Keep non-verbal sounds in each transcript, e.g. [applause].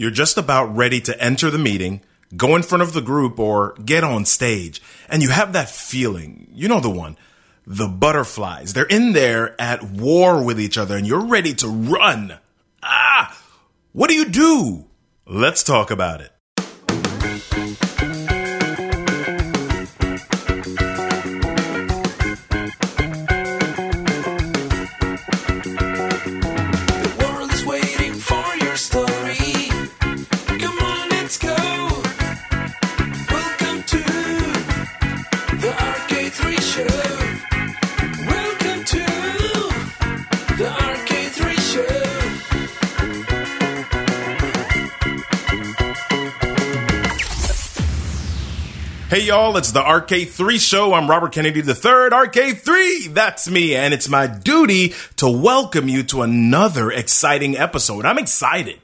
You're just about ready to enter the meeting, go in front of the group, or get on stage, and you have that feeling. You know the one. The butterflies. They're in there at war with each other, and you're ready to run. Ah! What do you do? Let's talk about it. Hey y'all, it's the RK3 show. I'm Robert Kennedy III, RK3. That's me, and it's my duty to welcome you to another exciting episode. I'm excited.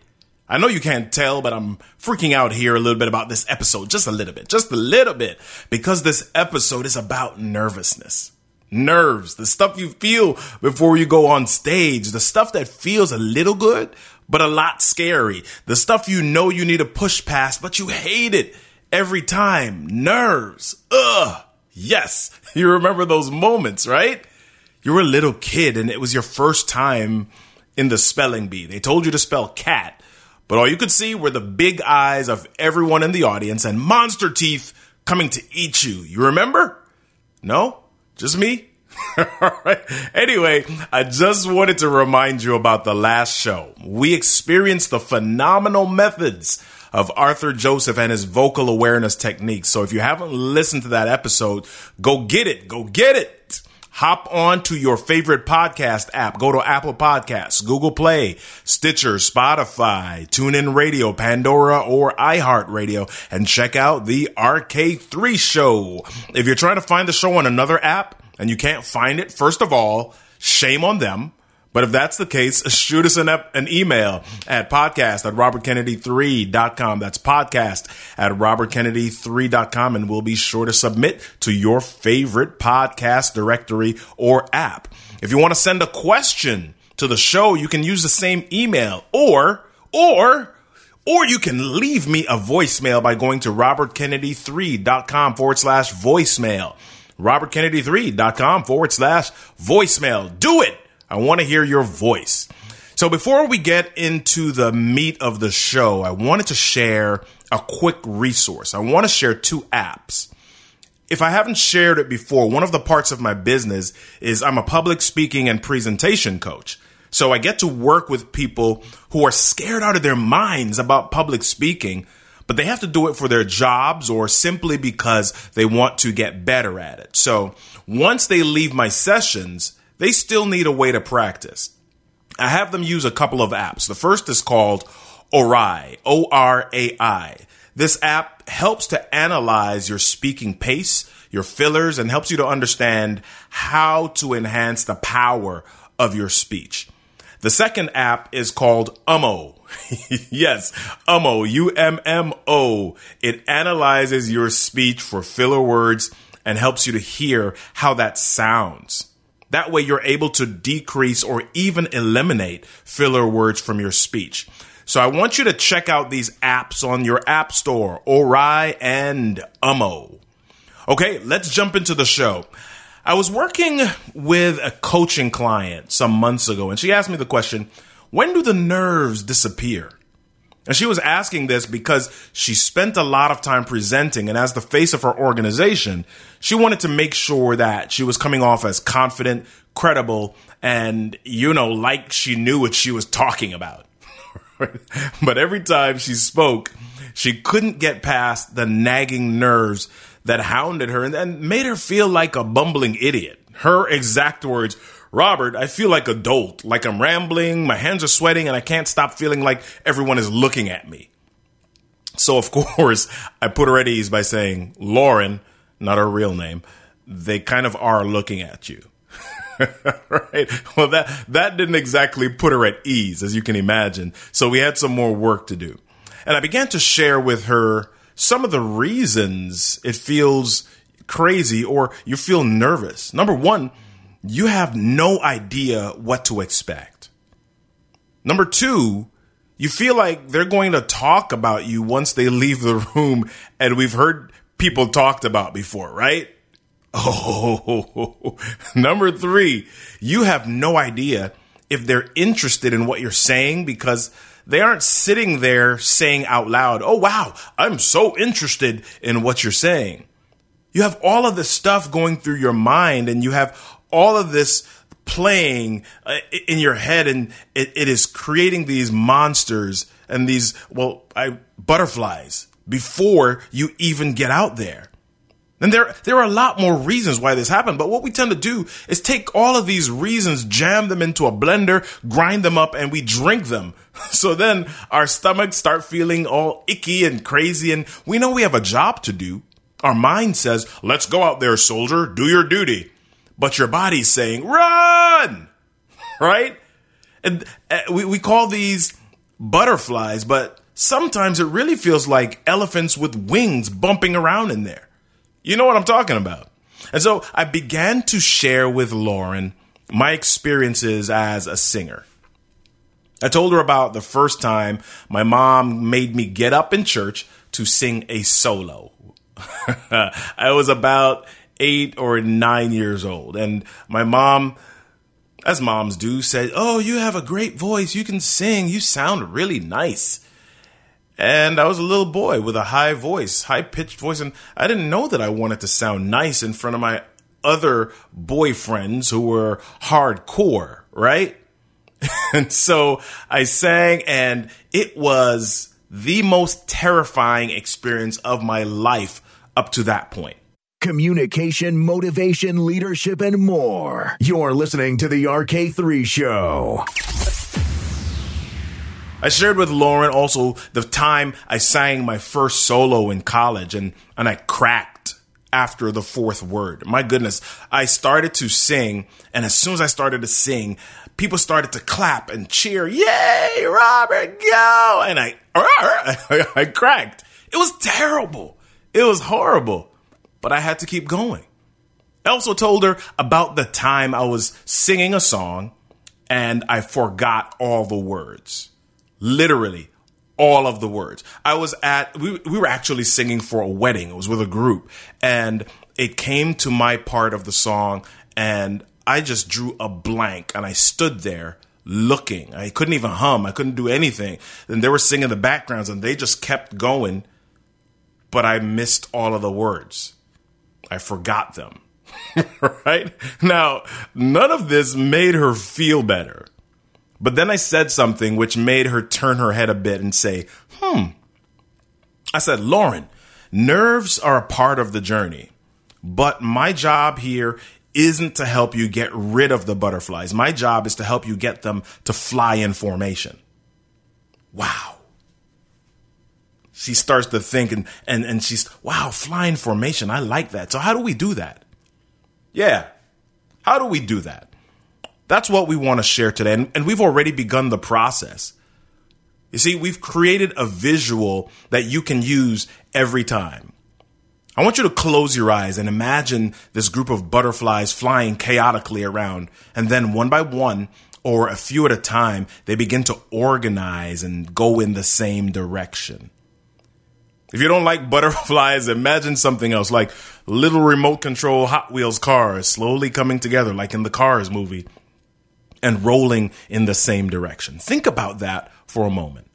I know you can't tell, but I'm freaking out here a little bit about this episode. Just a little bit. Just a little bit. Because this episode is about nervousness. Nerves, the stuff you feel before you go on stage, the stuff that feels a little good, but a lot scary, the stuff you know you need to push past, but you hate it every time. Nerves. Ugh. Yes. [laughs] You remember those moments, right? You were a little kid and it was your first time in the spelling bee. They told you to spell cat, but all you could see were the big eyes of everyone in the audience and monster teeth coming to eat you. You remember? No? Just me? [laughs] Anyway, I just wanted to remind you about the last show. We experienced the phenomenal methods of Arthur Joseph and his vocal awareness techniques. So if you haven't listened to that episode, go get it. Go get it. Hop on to your favorite podcast app. Go to Apple Podcasts, Google Play, Stitcher, Spotify, TuneIn Radio, Pandora, or iHeartRadio and check out the RK3 show. If you're trying to find the show on another app and you can't find it, first of all, shame on them. But if that's the case, shoot us an, an email at podcast at robertkennedy3.com. That's podcast at robertkennedy3.com and we'll be sure to submit to your favorite podcast directory or app. If you want to send a question to the show, you can use the same email or, or, or you can leave me a voicemail by going to robertkennedy3.com forward slash voicemail. robertkennedy3.com forward slash voicemail. Do it! I want to hear your voice. So before we get into the meat of the show, I wanted to share a quick resource. I want to share two apps. If I haven't shared it before, one of the parts of my business is I'm a public speaking and presentation coach. So I get to work with people who are scared out of their minds about public speaking, but they have to do it for their jobs or simply because they want to get better at it. So once they leave my sessions, they still need a way to practice. I have them use a couple of apps. The first is called Orai, O R A I. This app helps to analyze your speaking pace, your fillers, and helps you to understand how to enhance the power of your speech. The second app is called Ummo. [laughs] yes, Ummo, U M M O. It analyzes your speech for filler words and helps you to hear how that sounds. That way, you're able to decrease or even eliminate filler words from your speech. So, I want you to check out these apps on your app store, Orai and Ummo. Okay, let's jump into the show. I was working with a coaching client some months ago, and she asked me the question when do the nerves disappear? And she was asking this because she spent a lot of time presenting, and as the face of her organization, she wanted to make sure that she was coming off as confident, credible, and, you know, like she knew what she was talking about. [laughs] but every time she spoke, she couldn't get past the nagging nerves that hounded her and, and made her feel like a bumbling idiot. Her exact words Robert, I feel like a dolt, like I'm rambling, my hands are sweating, and I can't stop feeling like everyone is looking at me. So, of [laughs] course, I put her at ease by saying, Lauren, not her real name, they kind of are looking at you. [laughs] right? Well, that, that didn't exactly put her at ease, as you can imagine. So we had some more work to do. And I began to share with her some of the reasons it feels crazy or you feel nervous. Number one, you have no idea what to expect. Number two, You feel like they're going to talk about you once they leave the room, and we've heard people talked about before, right? Oh, [laughs] number three, you have no idea if they're interested in what you're saying because they aren't sitting there saying out loud, Oh, wow, I'm so interested in what you're saying. You have all of this stuff going through your mind and you have all of this playing uh, in your head and it, it is creating these monsters and these, well, I, butterflies before you even get out there. And there, there are a lot more reasons why this happened, but what we tend to do is take all of these reasons, jam them into a blender, grind them up, and we drink them. [laughs] So then our stomachs start feeling all icky and crazy, and we know we have a job to do. Our mind says, let's go out there, soldier, do your duty. But your body's saying, run! Right? And uh, we, we call these butterflies, but sometimes it really feels like elephants with wings bumping around in there. You know what I'm talking about. And so I began to share with Lauren my experiences as a singer. I told her about the first time my mom made me get up in church to sing a solo. [laughs] I was about eight or nine years old, and my mom, as moms do, said, Oh, you have a great voice. You can sing. You sound really nice. And I was a little boy with a high voice, high pitched voice. And I didn't know that I wanted to sound nice in front of my other boyfriends who were hardcore, right? [laughs] and so I sang, and it was the most terrifying experience of my life up to that point. Communication, motivation, leadership, and more. You're listening to the RK3 Show. I shared with Lauren also the time I sang my first solo in college and, and I cracked after the fourth word. My goodness, I started to sing, and as soon as I started to sing, people started to clap and cheer, Yay, Robert, go! And I, [laughs] I cracked. It was terrible. It was horrible, but I had to keep going. I also told her about the time I was singing a song and I forgot all the words literally all of the words. I was at we we were actually singing for a wedding. It was with a group and it came to my part of the song and I just drew a blank and I stood there looking. I couldn't even hum. I couldn't do anything. And they were singing the backgrounds and they just kept going, but I missed all of the words. I forgot them. [laughs] right? Now, none of this made her feel better. But then I said something which made her turn her head a bit and say, hmm. I said, Lauren, nerves are a part of the journey, but my job here isn't to help you get rid of the butterflies. My job is to help you get them to fly in formation. Wow. She starts to think and, and, and she's, wow, flying formation. I like that. So how do we do that? Yeah. How do we do that? That's what we want to share today. And, and we've already begun the process. You see, we've created a visual that you can use every time. I want you to close your eyes and imagine this group of butterflies flying chaotically around. And then one by one, or a few at a time, they begin to organize and go in the same direction. If you don't like [laughs] butterflies, imagine something else like little remote control Hot Wheels cars slowly coming together, like in the Cars movie and rolling in the same direction. Think about that for a moment.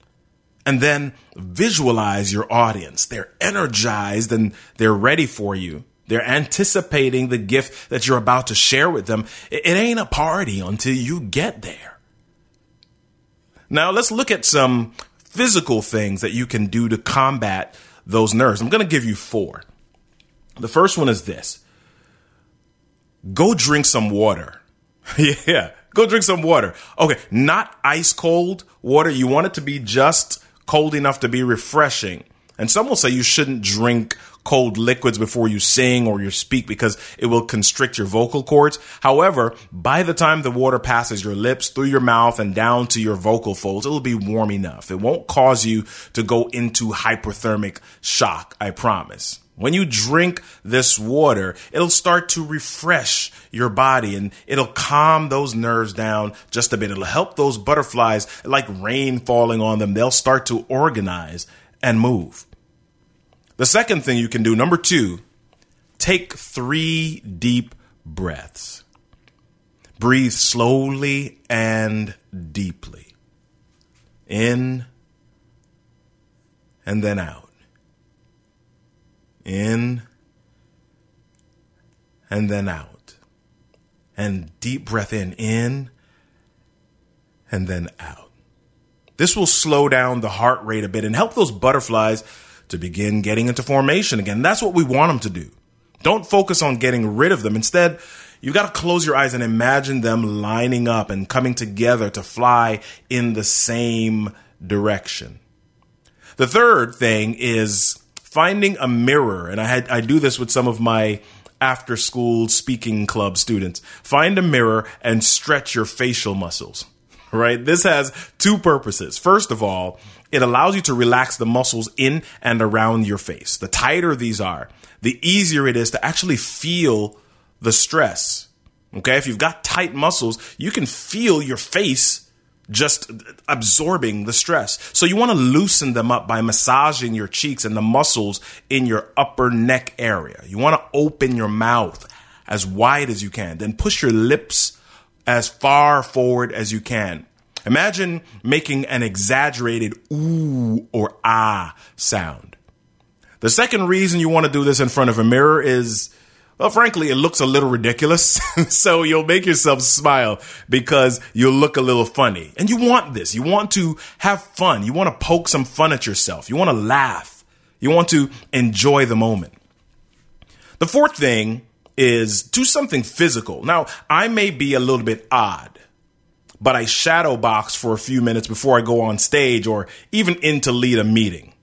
And then visualize your audience. They're energized and they're ready for you. They're anticipating the gift that you're about to share with them. It, ain't a party until you get there. Now, let's look at some physical things that you can do to combat those nerves. I'm going to give you four. The first one is this go drink some water. [laughs] yeah. Go drink some water. Okay, not ice cold water. You want it to be just cold enough to be refreshing. And some will say you shouldn't drink cold liquids before you sing or you speak because it will constrict your vocal cords. However, by the time the water passes your lips, through your mouth, and down to your vocal folds, it'll be warm enough. It won't cause you to go into hypothermic shock, I promise. When you drink this water, it'll start to refresh your body and it'll calm those nerves down just a bit. It'll help those butterflies, like rain falling on them, they'll start to organize and move. The second thing you can do, number two, take three deep breaths. Breathe slowly and deeply. In and then out. In and then out. And deep breath in, in and then out. This will slow down the heart rate a bit and help those butterflies to begin getting into formation again. That's what we want them to do. Don't focus on getting rid of them. Instead, you've got to close your eyes and imagine them lining up and coming together to fly in the same direction. The third thing is finding a mirror. And I had, I do this with some of my after school speaking club students. Find a mirror and stretch your facial muscles, right? This has two purposes. First of all, it allows you to relax the muscles in and around your face. The tighter these are, the easier it is to actually feel the stress. Okay. If you've got tight muscles, you can feel your face just absorbing the stress. So you want to loosen them up by massaging your cheeks and the muscles in your upper neck area. You want to open your mouth as wide as you can. Then push your lips as far forward as you can. Imagine making an exaggerated ooh or ah sound. The second reason you want to do this in front of a mirror is well, frankly, it looks a little ridiculous. [laughs] so you'll make yourself smile because you'll look a little funny. And you want this. You want to have fun. You want to poke some fun at yourself. You want to laugh. You want to enjoy the moment. The fourth thing is do something physical. Now, I may be a little bit odd, but I shadow box for a few minutes before I go on stage or even in to lead a meeting.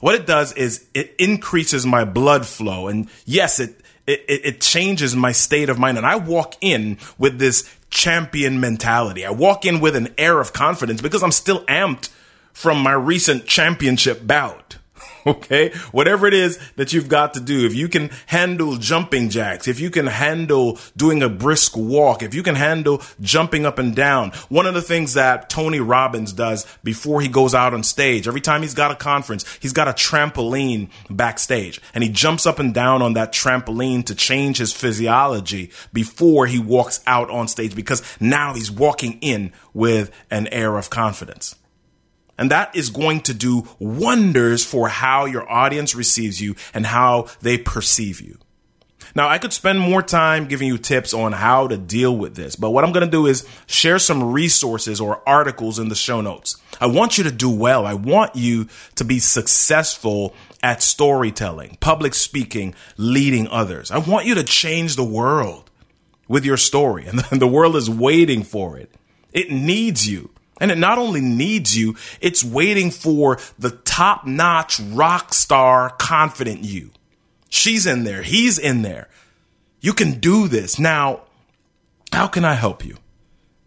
What it does is it increases my blood flow. And yes, it it, it, changes my state of mind. And I walk in with this champion mentality. I walk in with an air of confidence because I'm still amped from my recent championship bout. [laughs] Okay. Whatever it is that you've got to do, if you can handle jumping jacks, if you can handle doing a brisk walk, if you can handle jumping up and down, one of the things that Tony Robbins does before he goes out on stage, every time he's got a conference, he's got a trampoline backstage and he jumps up and down on that trampoline to change his physiology before he walks out on stage because now he's walking in with an air of confidence. And that is going to do wonders for how your audience receives you and how they perceive you. Now, I could spend more time giving you tips on how to deal with this, but what I'm going to do is share some resources or articles in the show notes. I want you to do well. I want you to be successful at storytelling, public speaking, leading others. I want you to change the world with your story, and [laughs] the world is waiting for it. It needs you. And it not only needs you, it's waiting for the top notch rock star confident you. She's in there. He's in there. You can do this. Now, how can I help you?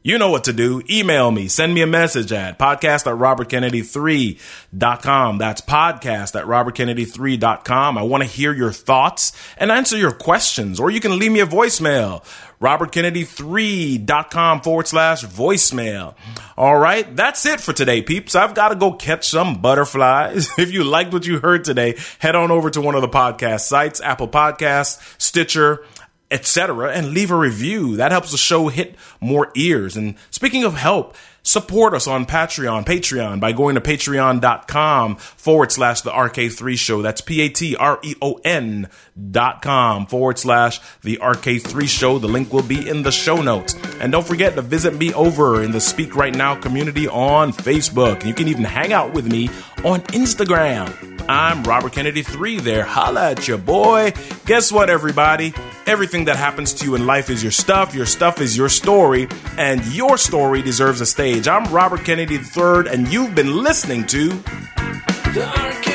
You know what to do. Email me. Send me a message at podcast at robertkennedy3.com. That's podcast at robertkennedy3.com. I want to hear your thoughts and answer your questions, or you can leave me a voicemail. robertkennedy3.com forward slash voicemail. All right. That's it for today, peeps. I've got to go catch some butterflies. [laughs] if you liked what you heard today, head on over to one of the podcast sites, Apple Podcasts, Stitcher, etc., and leave a review. That helps the show hit more ears. And speaking of help, support us on Patreon, Patreon, by going to patreon.com forward slash the RK3 show. That's P A T R E O N dot com forward slash the RK3 show. The link will be in the show notes. And don't forget to visit me over in the Speak Right Now community on Facebook. You can even hang out with me on Instagram. I'm Robert Kennedy 3 there. Holla at your boy. Guess what, everybody? Everything that happens to you in life is your stuff. Your stuff is your story, and your story deserves a stage. I'm Robert Kennedy III, and you've been listening to The RK3 Show.